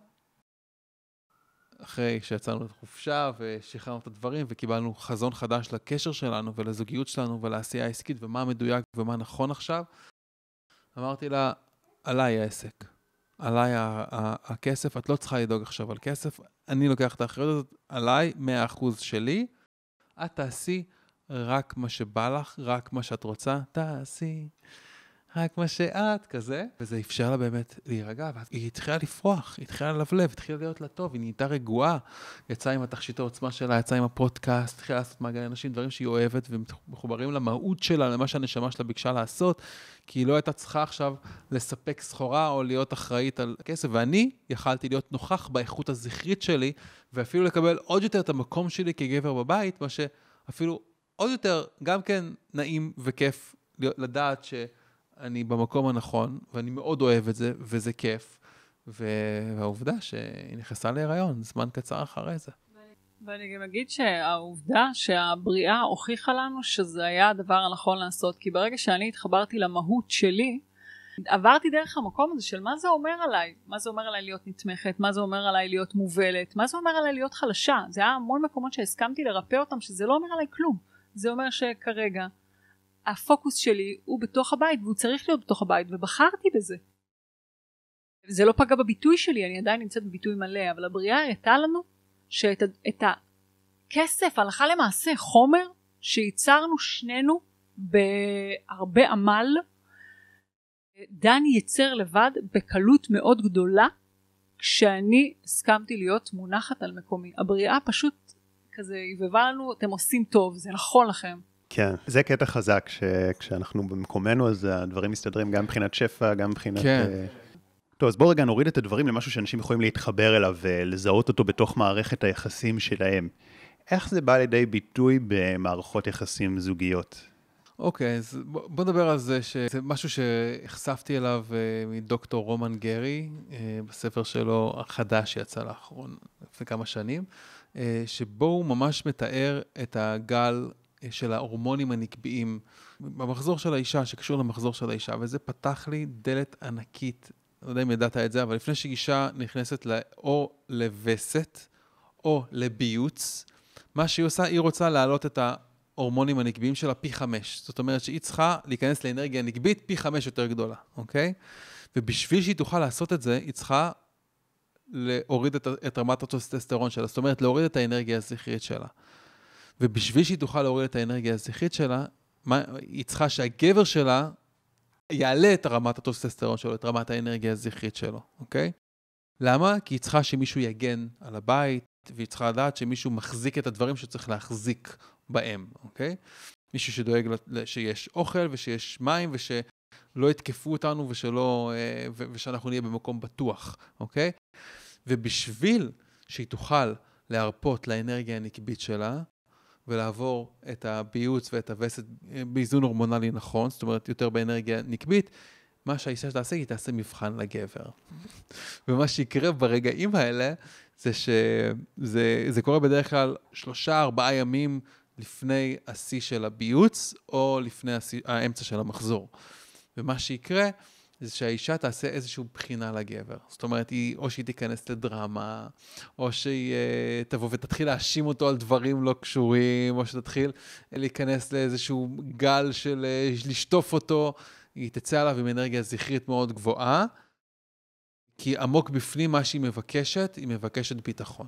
אחרי שיצאנו לחופשה ושחררנו את הדברים וקיבלנו חזון חדש לקשר שלנו ולזוגיות שלנו ולעשייה העסקית ומה מדויק ומה נכון עכשיו, אמרתי לה, עליי העסק, עליי הכסף, את לא צריכה לדאוג עכשיו על כסף, אני לוקח את האחריות הזאת עליי, 100% שלי, את תעשי רק מה שבא לך, רק מה שאת רוצה, תעשי. רק מה שאת, כזה. וזה אפשר לה באמת להירגע, והיא התחילה לפרוח, היא התחילה ללבלב, התחילה להיות לה טוב, היא נהייתה רגועה. יצאה עם התכשיט העוצמה שלה, יצאה עם הפודקאסט, התחילה לעשות מעגל אנשים, דברים שהיא אוהבת, ומחוברים למהות שלה, למה שהנשמה שלה ביקשה לעשות, כי היא לא הייתה צריכה עכשיו לספק סחורה או להיות אחראית על כסף. ואני יכלתי להיות נוכח באיכות הזכרית שלי, ואפילו לקבל עוד יותר את המקום שלי כגבר בבית, מה שאפילו עוד יותר, גם כן נעים וכיף לדעת ש... אני במקום הנכון, ואני מאוד אוהב את זה, וזה כיף. והעובדה שהיא נכנסה להיריון זמן קצר אחרי זה.
ואני גם אגיד שהעובדה שהבריאה הוכיחה לנו שזה היה הדבר הנכון לעשות, כי ברגע שאני התחברתי למהות שלי, עברתי דרך המקום הזה של מה זה אומר עליי, מה זה אומר עליי להיות נתמכת, מה זה אומר עליי להיות מובלת, מה זה אומר עליי להיות חלשה, זה היה המון מקומות שהסכמתי לרפא אותם שזה לא אומר עליי כלום, זה אומר שכרגע הפוקוס שלי הוא בתוך הבית והוא צריך להיות בתוך הבית ובחרתי בזה. זה לא פגע בביטוי שלי אני עדיין נמצאת בביטוי מלא אבל הבריאה הראתה לנו שאת את הכסף הלכה למעשה חומר שייצרנו שנינו בהרבה עמל. דן ייצר לבד בקלות מאוד גדולה כשאני הסכמתי להיות מונחת על מקומי. הבריאה פשוט כזה הבהבה לנו אתם עושים טוב זה נכון לכם
כן, זה קטע חזק, שכשאנחנו במקומנו, אז הדברים מסתדרים גם מבחינת שפע, גם מבחינת... כן. Uh... טוב, אז בואו רגע נוריד את הדברים למשהו שאנשים יכולים להתחבר אליו ולזהות אותו בתוך מערכת היחסים שלהם. איך זה בא לידי ביטוי במערכות יחסים זוגיות?
אוקיי, okay, אז בוא, בוא נדבר על זה, שזה משהו שנחשפתי אליו uh, מדוקטור רומן גרי, בספר שלו החדש שיצא לאחרון, לפני כמה שנים, שבו הוא ממש מתאר את הגל של ההורמונים הנקביים במחזור של האישה, שקשור למחזור של האישה, וזה פתח לי דלת ענקית, לא יודע אם ידעת את זה, אבל לפני שאישה נכנסת או לווסת או לביוץ, מה שהיא עושה, היא רוצה להעלות את ההורמונים הנקביים שלה פי חמש. זאת אומרת שהיא צריכה להיכנס לאנרגיה נקבית פי חמש יותר גדולה, אוקיי? ובשביל שהיא תוכל לעשות את זה, היא צריכה להוריד את, את רמת הטוסטסטרון שלה, זאת אומרת, להוריד את האנרגיה הזכרית שלה. ובשביל שהיא תוכל להוריד את האנרגיה הזכרית שלה, מה, היא צריכה שהגבר שלה יעלה את רמת הטוסטסטרון שלו, את רמת האנרגיה הזכרית שלו, אוקיי? למה? כי היא צריכה שמישהו יגן על הבית, והיא צריכה לדעת שמישהו מחזיק את הדברים שצריך להחזיק בהם, אוקיי? מישהו שדואג שיש אוכל ושיש מים ושלא יתקפו אותנו ושלא, אה, ושאנחנו נהיה במקום בטוח, אוקיי? ובשביל שהיא תוכל להרפות לאנרגיה הנקבית שלה, ולעבור את הביוץ ואת הווסת באיזון הורמונלי נכון, זאת אומרת יותר באנרגיה נקבית, מה שהאישה תעשה, היא תעשה מבחן לגבר. [LAUGHS] ומה שיקרה ברגעים האלה, זה שזה קורה בדרך כלל שלושה, ארבעה ימים לפני השיא של הביוץ, או לפני השיא, האמצע של המחזור. ומה שיקרה, זה שהאישה תעשה איזושהי בחינה לגבר. זאת אומרת, היא, או שהיא תיכנס לדרמה, או שהיא uh, תבוא ותתחיל להאשים אותו על דברים לא קשורים, או שתתחיל להיכנס לאיזשהו גל של uh, לשטוף אותו, היא תצא עליו עם אנרגיה זכרית מאוד גבוהה, כי עמוק בפנים מה שהיא מבקשת, היא מבקשת ביטחון.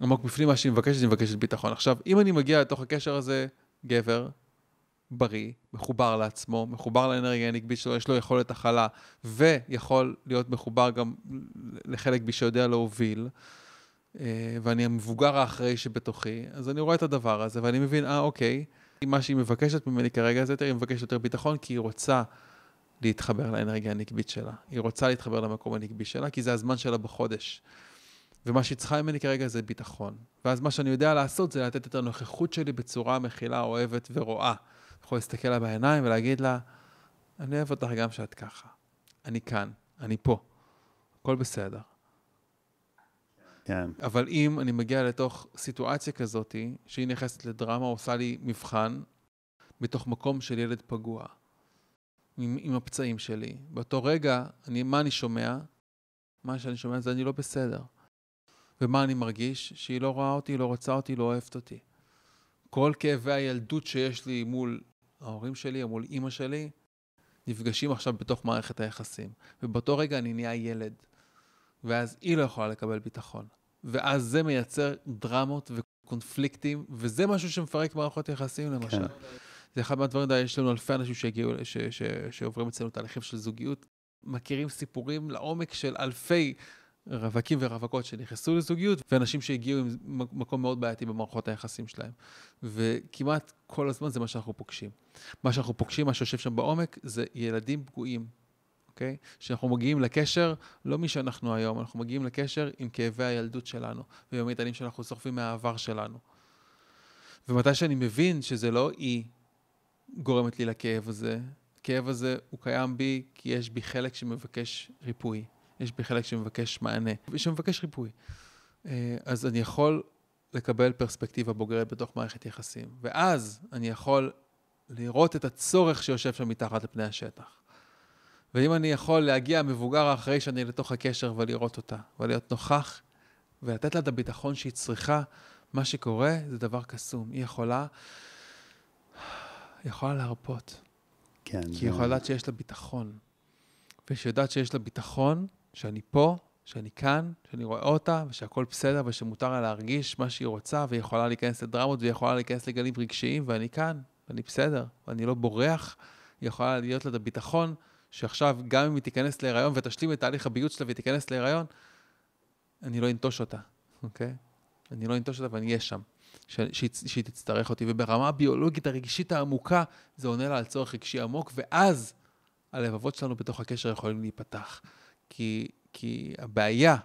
עמוק בפנים מה שהיא מבקשת, היא מבקשת ביטחון. עכשיו, אם אני מגיע לתוך הקשר הזה, גבר, בריא, מחובר לעצמו, מחובר לאנרגיה הנקבית שלו, יש לו יכולת הכלה, ויכול להיות מחובר גם לחלק בי שיודע להוביל, אה, ואני המבוגר האחראי שבתוכי, אז אני רואה את הדבר הזה, ואני מבין, אה, אוקיי, מה שהיא מבקשת ממני כרגע זה יותר, היא מבקשת יותר ביטחון, כי היא רוצה להתחבר לאנרגיה הנקבית שלה. היא רוצה להתחבר למקום הנקבי שלה, כי זה הזמן שלה בחודש. ומה שהיא צריכה ממני כרגע זה ביטחון. ואז מה שאני יודע לעשות זה לתת את הנוכחות שלי בצורה מכילה, אוהבת ורואה. יכול להסתכל לה בעיניים ולהגיד לה, אני אוהב אותך גם שאת ככה. אני כאן, אני פה. הכל בסדר.
כן.
אבל אם אני מגיע לתוך סיטואציה כזאת, שהיא נכנסת לדרמה, עושה לי מבחן, מתוך מקום של ילד פגוע, עם, עם הפצעים שלי, באותו רגע, אני, מה אני שומע? מה שאני שומע זה אני לא בסדר. ומה אני מרגיש? שהיא לא רואה אותי, לא רוצה אותי, לא אוהבת אותי. כל כאבי הילדות שיש לי מול ההורים שלי או מול אימא שלי, נפגשים עכשיו בתוך מערכת היחסים. ובאותו רגע אני נהיה ילד. ואז היא לא יכולה לקבל ביטחון. ואז זה מייצר דרמות וקונפליקטים, וזה משהו שמפרק מערכות יחסים למשל. כן. זה אחד מהדברים, יש לנו אלפי אנשים שהגיעו, ש, ש, שעוברים אצלנו תהליכים של זוגיות, מכירים סיפורים לעומק של אלפי רווקים ורווקות שנכנסו לזוגיות, ואנשים שהגיעו עם מקום מאוד בעייתי במערכות היחסים שלהם. וכמעט כל הזמן זה מה שאנחנו פוגשים. מה שאנחנו פוגשים, מה שיושב שם בעומק, זה ילדים פגועים, אוקיי? שאנחנו מגיעים לקשר, לא מי שאנחנו היום, אנחנו מגיעים לקשר עם כאבי הילדות שלנו, ועם המטענים שאנחנו שורפים מהעבר שלנו. ומתי שאני מבין שזה לא היא גורמת לי לכאב הזה, הכאב הזה הוא קיים בי כי יש בי חלק שמבקש ריפוי. יש בי חלק שמבקש מענה, שמבקש ריפוי. אה, אז אני יכול לקבל פרספקטיבה בוגרת בתוך מערכת יחסים, ואז אני יכול לראות את הצורך שיושב שם מתחת לפני השטח. ואם אני יכול להגיע מבוגר האחראי שאני לתוך הקשר ולראות אותה, ולהיות נוכח, ולתת לה את הביטחון שהיא צריכה, מה שקורה זה דבר קסום. היא יכולה, היא יכולה להרפות.
כן.
כי היא יכולה לדעת שיש לה ביטחון. וכשהיא יודעת שיש לה ביטחון, שאני פה, שאני כאן, שאני רואה אותה, ושהכול בסדר, ושמותר לה להרגיש מה שהיא רוצה, והיא יכולה להיכנס לדרמות, והיא יכולה להיכנס לגלים רגשיים, ואני כאן, ואני בסדר, ואני לא בורח, היא יכולה להיות לה את הביטחון, שעכשיו, גם אם היא תיכנס להיריון ותשלים את תהליך הביוץ שלה והיא תיכנס להיריון, אני לא אנטוש אותה, אוקיי? אני לא אנטוש אותה ואני אהיה שם, שהיא תצטרך אותי. וברמה הביולוגית הרגשית העמוקה, זה עונה לה על צורך רגשי עמוק, ואז הלבבות שלנו בתוך הקשר יכולים להיפתח. כי, כי הבעיה,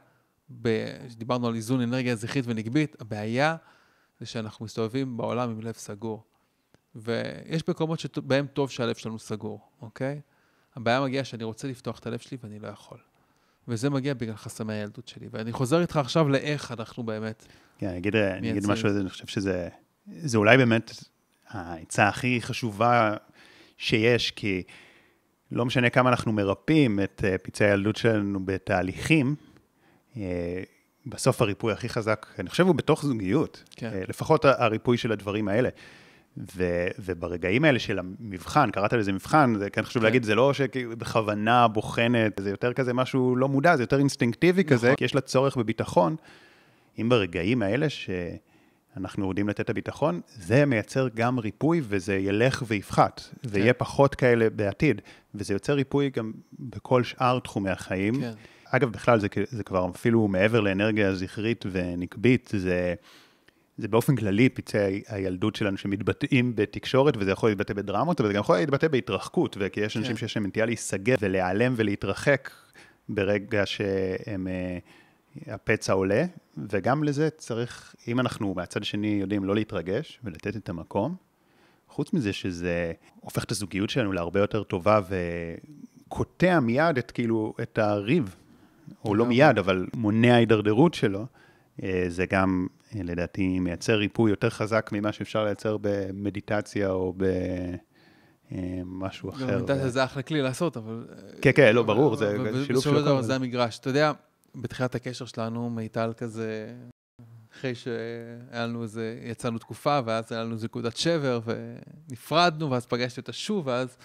דיברנו על איזון אנרגיה זכרית ונגבית, הבעיה זה שאנחנו מסתובבים בעולם עם לב סגור. ויש מקומות שבהם טוב שהלב שלנו סגור, אוקיי? הבעיה מגיעה שאני רוצה לפתוח את הלב שלי ואני לא יכול. וזה מגיע בגלל חסמי הילדות שלי. ואני חוזר איתך עכשיו לאיך אנחנו באמת
כן, אני אגיד, אני אגיד משהו אני חושב שזה זה אולי באמת העצה הכי חשובה שיש, כי לא משנה כמה אנחנו מרפאים את אה, פצעי הילדות שלנו בתהליכים, אה, בסוף הריפוי הכי חזק, אני חושב, הוא בתוך זוגיות. כן. אה, לפחות הריפוי של הדברים האלה. ו, וברגעים האלה של המבחן, קראת לזה מבחן, זה כן חשוב כן. להגיד, זה לא שבכוונה בוחנת, זה יותר כזה משהו לא מודע, זה יותר אינסטינקטיבי נכון. כזה, כי יש לה צורך בביטחון. אם ברגעים האלה שאנחנו יודעים לתת את הביטחון, זה מייצר גם ריפוי וזה ילך ויפחת, כן. ויהיה פחות כאלה בעתיד, וזה יוצר ריפוי גם בכל שאר תחומי החיים. כן. אגב, בכלל, זה, זה כבר אפילו מעבר לאנרגיה זכרית ונקבית, זה... זה באופן כללי פצעי הילדות שלנו שמתבטאים בתקשורת, וזה יכול להתבטא בדרמות, אבל זה גם יכול להתבטא בהתרחקות, וכי יש אנשים כן. שיש להם נטייה להיסגר ולהיעלם ולהתרחק ברגע שהם... הפצע עולה, וגם לזה צריך, אם אנחנו מהצד השני יודעים לא להתרגש ולתת את המקום, חוץ מזה שזה הופך את הזוגיות שלנו להרבה יותר טובה וקוטע מיד את כאילו, את הריב, או לא מיד, אבל מונע הידרדרות שלו, אה, זה גם אה, לדעתי מייצר ריפוי יותר חזק ממה שאפשר לייצר במדיטציה או במשהו אה, אחר.
מדיטציה זה אחלה כלי לעשות, אבל...
כן, כן, לא, ברור, זה שילוב
של הכל. זה המגרש. אתה יודע, בתחילת הקשר שלנו, מיטל כזה, אחרי שהיה לנו איזה, יצאנו תקופה, ואז היה לנו איזה נקודת שבר, ונפרדנו, ואז פגשתי אותה שוב, ואז...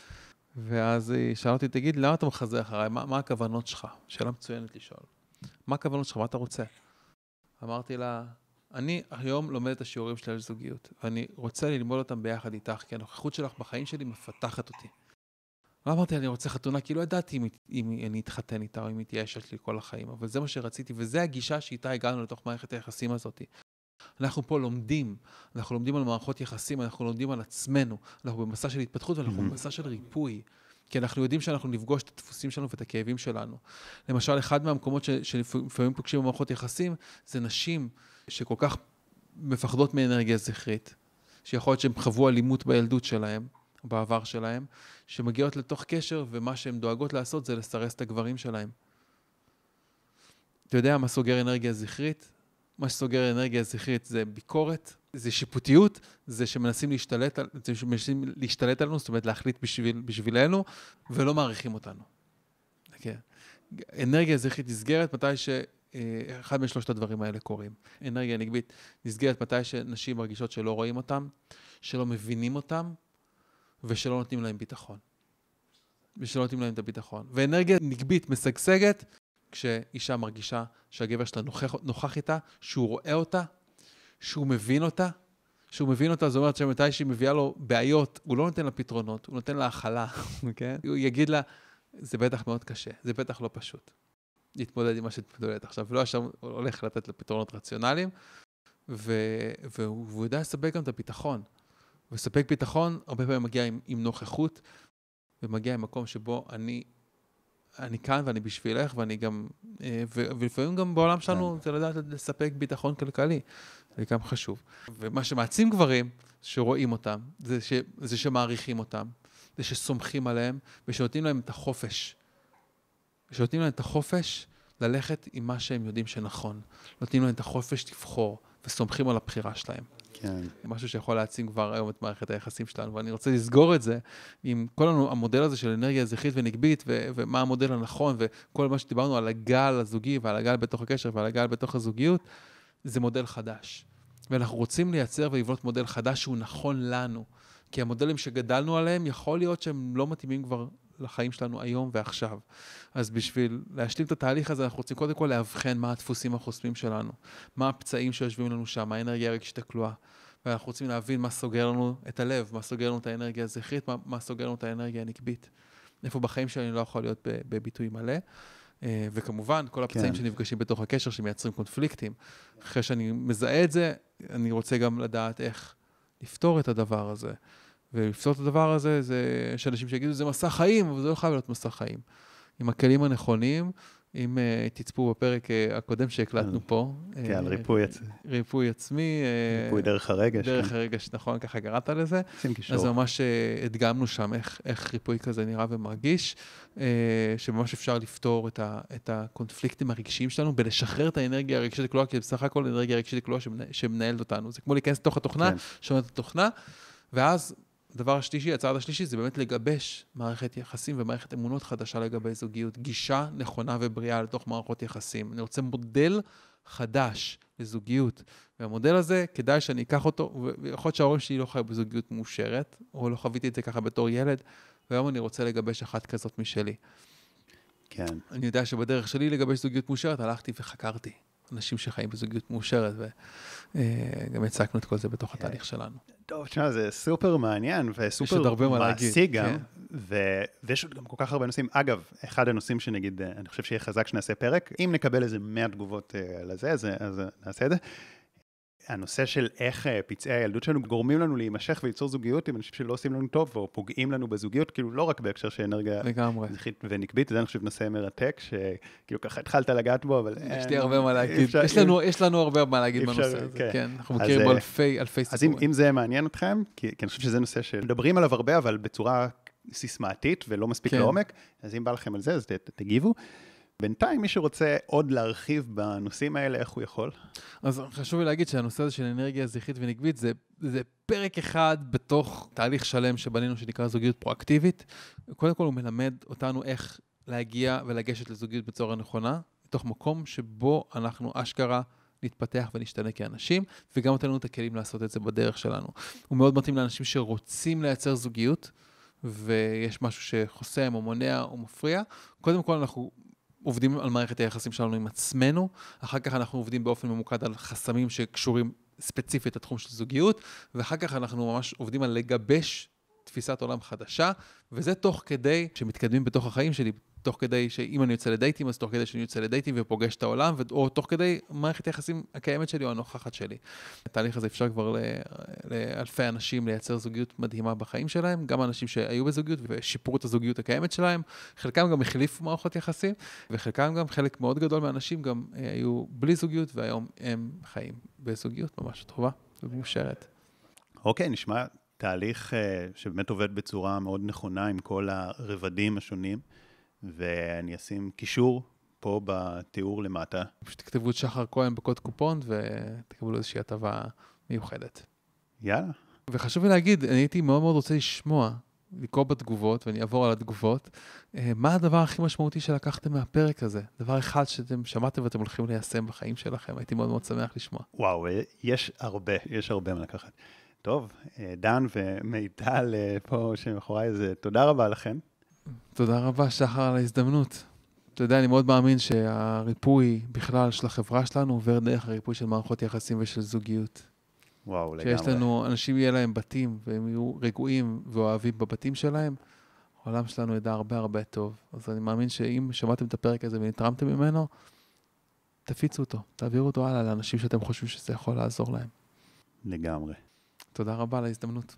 ואז היא שאלה אותי, תגיד, למה אתה מחזה אחריי? מה, מה הכוונות שלך? שאלה מצוינת לשאול. מה הכוונות שלך? מה אתה רוצה? אמרתי לה, אני היום לומד את השיעורים שלי על זוגיות, ואני רוצה ללמוד אותם ביחד איתך, כי הנוכחות שלך בחיים שלי מפתחת אותי. לא אמרתי, אני רוצה חתונה, כי לא ידעתי אם, אם אני אתחתן איתה או אם היא תהיה אשת שלי כל החיים, אבל זה מה שרציתי, וזה הגישה שאיתה הגענו לתוך מערכת היחסים הזאת. אנחנו פה לומדים, אנחנו לומדים על מערכות יחסים, אנחנו לומדים על עצמנו, אנחנו במסע של התפתחות ואנחנו. במסע של ריפוי. כי אנחנו יודעים שאנחנו נפגוש את הדפוסים שלנו ואת הכאבים שלנו. למשל, אחד מהמקומות שלפעמים פוגשים במערכות יחסים, זה נשים שכל כך מפחדות מאנרגיה זכרית, שיכול להיות שהן חוו אלימות בילדות שלהן, בעבר שלהן, שמגיעות לתוך קשר, ומה שהן דואגות לעשות זה לסרס את הגברים שלהן. אתה יודע מה סוגר אנרגיה זכרית? מה שסוגר אנרגיה זכרית זה ביקורת, זה שיפוטיות, זה שמנסים להשתלט, זה שמנסים להשתלט עלינו, זאת אומרת להחליט בשביל, בשבילנו, ולא מעריכים אותנו. כן. אנרגיה זכרית נסגרת מתי שאחד אה, משלושת הדברים האלה קורים. אנרגיה נגבית נסגרת מתי שנשים מרגישות שלא רואים אותם, שלא מבינים אותם, ושלא נותנים להם ביטחון. ושלא נותנים להם את הביטחון. ואנרגיה נגבית משגשגת כשאישה מרגישה שהגבר שלה נוכח, נוכח איתה, שהוא רואה אותה, שהוא מבין אותה. שהוא מבין אותה, זאת אומרת שמתי שהיא מביאה לו בעיות, הוא לא נותן לה פתרונות, הוא נותן לה הכלה, [LAUGHS] כן? הוא יגיד לה, זה בטח מאוד קשה, זה בטח לא פשוט. להתמודד עם מה שאת עכשיו, ולא עכשיו הולך לתת לה פתרונות רציונליים, ו... והוא יודע לספק גם את הביטחון. ולספק ביטחון הרבה פעמים מגיע עם, עם נוכחות, ומגיע עם מקום שבו אני אני כאן ואני בשבילך, ואני גם, אה, ו, ולפעמים גם בעולם שלנו כן. זה לדעת לספק ביטחון כלכלי, זה גם חשוב. ומה שמעצים גברים, שרואים אותם, זה, ש, זה שמעריכים אותם, זה שסומכים עליהם, ושנותנים להם את החופש. ושנותנים להם את החופש ללכת עם מה שהם יודעים שנכון. נותנים להם את החופש לבחור, וסומכים על הבחירה שלהם. כן. משהו שיכול להעצים כבר היום את מערכת היחסים שלנו, ואני רוצה לסגור את זה עם כל המודל הזה של אנרגיה זכרית ונגבית, ו- ומה המודל הנכון, וכל מה שדיברנו על הגל הזוגי ועל הגל בתוך הקשר ועל הגל בתוך הזוגיות, זה מודל חדש. ואנחנו רוצים לייצר ולבנות מודל חדש שהוא נכון לנו. כי המודלים שגדלנו עליהם, יכול להיות שהם לא מתאימים כבר לחיים שלנו היום ועכשיו. אז בשביל להשלים את התהליך הזה, אנחנו רוצים קודם כל לאבחן מה הדפוסים החוסמים שלנו, מה הפצעים שיושבים לנו שם, מה האנרגיה הרגשית הכלואה. ואנחנו רוצים להבין מה סוגר לנו את הלב, מה סוגר לנו את האנרגיה הזכרית, מה, מה סוגר לנו את האנרגיה הנקבית. איפה בחיים שלי אני לא יכול להיות בביטוי מלא. אה, וכמובן, כל הפצעים כן. שנפגשים בתוך הקשר שמייצרים קונפליקטים. אחרי שאני מזהה את זה, אני רוצה גם לדעת איך לפתור את הדבר הזה. ולפתור את הדבר הזה, זה, יש אנשים שיגידו, זה מסע חיים, אבל זה לא חייב להיות מסע חיים. עם הכלים הנכונים, אם uh, תצפו בפרק uh, הקודם שהקלטנו פה.
כן, על uh, ריפוי עצמי.
ריפוי עצמי.
ריפוי דרך הרגש.
דרך כן. הרגש, נכון, ככה קראת לזה.
שים קישור.
אז ממש uh, הדגמנו שם איך, איך ריפוי כזה נראה ומרגיש, uh, שממש אפשר לפתור את, ה, את הקונפליקטים הרגשיים שלנו בלשחרר את האנרגיה הרגשית הכלואה, כי בסך הכל אנרגיה הרגשית הכלואה שמנה, שמנהלת אותנו. זה כמו להיכנס לתוך התוכנה, כן. שומעת את התוכנה, ואז הדבר השלישי, הצעד השלישי, זה באמת לגבש מערכת יחסים ומערכת אמונות חדשה לגבי זוגיות. גישה נכונה ובריאה לתוך מערכות יחסים. אני רוצה מודל חדש לזוגיות. והמודל הזה, כדאי שאני אקח אותו, ויכול להיות שההורים שלי לא חיו בזוגיות מאושרת, או לא חוויתי את זה ככה בתור ילד, והיום אני רוצה לגבש אחת כזאת משלי.
כן.
אני יודע שבדרך שלי לגבש זוגיות מאושרת, הלכתי וחקרתי אנשים שחיים בזוגיות מאושרת, וגם הצגנו את כל זה בתוך. התהליך שלנו.
טוב, תשמע, זה סופר מעניין וסופר מעשי גם, כן. ו... ויש עוד גם כל כך הרבה נושאים. אגב, אחד הנושאים שנגיד, אני חושב שיהיה חזק שנעשה פרק, אם נקבל איזה 100 תגובות uh, לזה, אז, אז נעשה את זה. הנושא של איך אה, פצעי הילדות שלנו גורמים לנו להימשך וליצור זוגיות עם אנשים שלא עושים לנו טוב או פוגעים לנו בזוגיות, כאילו לא רק בהקשר של אנרגיה זכרית ונקבית, זה אני חושב נושא מרתק, שכאילו ככה התחלת לגעת בו, אבל...
יש לי הרבה מה להגיד, אפשר, יש, לנו, יש לנו הרבה מה להגיד בנושא הזה, כן, כן אנחנו מכירים
בו
אלפי, אלפי
סיפורים. אז אם, אם זה מעניין אתכם, כי, כי אני חושב שזה נושא שמדברים עליו הרבה, אבל בצורה סיסמאתית ולא מספיק כן. לעומק, אז אם בא לכם על זה, אז ת, תגיבו. בינתיים, מי שרוצה עוד להרחיב בנושאים האלה, איך הוא יכול?
אז חשוב לי להגיד שהנושא הזה של אנרגיה זכרית ונגבית זה, זה פרק אחד בתוך תהליך שלם שבנינו שנקרא זוגיות פרואקטיבית. קודם כל הוא מלמד אותנו איך להגיע ולגשת לזוגיות בצורה נכונה, מתוך מקום שבו אנחנו אשכרה נתפתח ונשתנה כאנשים, וגם נותן לנו את הכלים לעשות את זה בדרך שלנו. הוא מאוד מתאים לאנשים שרוצים לייצר זוגיות. ויש משהו שחוסם או מונע או מפריע, קודם כל אנחנו עובדים על מערכת היחסים שלנו עם עצמנו, אחר כך אנחנו עובדים באופן ממוקד על חסמים שקשורים ספציפית לתחום של זוגיות, ואחר כך אנחנו ממש עובדים על לגבש תפיסת עולם חדשה, וזה תוך כדי שמתקדמים בתוך החיים שלי, תוך כדי שאם אני יוצא לדייטים, אז תוך כדי שאני יוצא לדייטים ופוגש את העולם, או תוך כדי מערכת היחסים הקיימת שלי או הנוכחת שלי. התהליך הזה אפשר כבר לאלפי אנשים לייצר זוגיות מדהימה בחיים שלהם, גם אנשים שהיו בזוגיות ושיפרו את הזוגיות הקיימת שלהם, חלקם גם החליפו מערכות יחסים, וחלקם גם, חלק מאוד גדול מהאנשים גם אה, היו בלי זוגיות, והיום הם חיים בזוגיות ממש טובה ומאושרת.
אוקיי, נשמע תהליך אה, שבאמת עובד בצורה מאוד נכונה עם כל הרבדים השונים, ואני אשים קישור פה בתיאור למטה.
פשוט תכתבו את שחר כהן בקוד קופון ותקבלו איזושהי הטבה מיוחדת.
יאללה.
וחשוב לי להגיד, אני הייתי מאוד מאוד רוצה לשמוע, לקרוא בתגובות, ואני אעבור על התגובות, אה, מה הדבר הכי משמעותי שלקחתם מהפרק הזה? דבר אחד שאתם שמעתם ואתם הולכים ליישם בחיים שלכם, הייתי מאוד מאוד שמח לשמוע.
וואו, אה, יש הרבה, יש הרבה מה לקחת. טוב, אה, דן ומיטל פה שמאחוריי, אז אה, תודה רבה לכם.
תודה רבה, שחר, על ההזדמנות. אתה יודע, אני מאוד מאמין שהריפוי בכלל של החברה שלנו עובר דרך הריפוי של מערכות יחסים ושל זוגיות.
וואו, לגמרי.
שיש לנו, אנשים יהיה להם בתים, והם יהיו רגועים ואוהבים בבתים שלהם, העולם שלנו ידע הרבה הרבה טוב. אז אני מאמין שאם שמעתם את הפרק הזה ונתרמתם ממנו, תפיצו אותו, תעבירו אותו הלאה לאנשים שאתם חושבים שזה יכול לעזור להם.
לגמרי.
תודה רבה על ההזדמנות.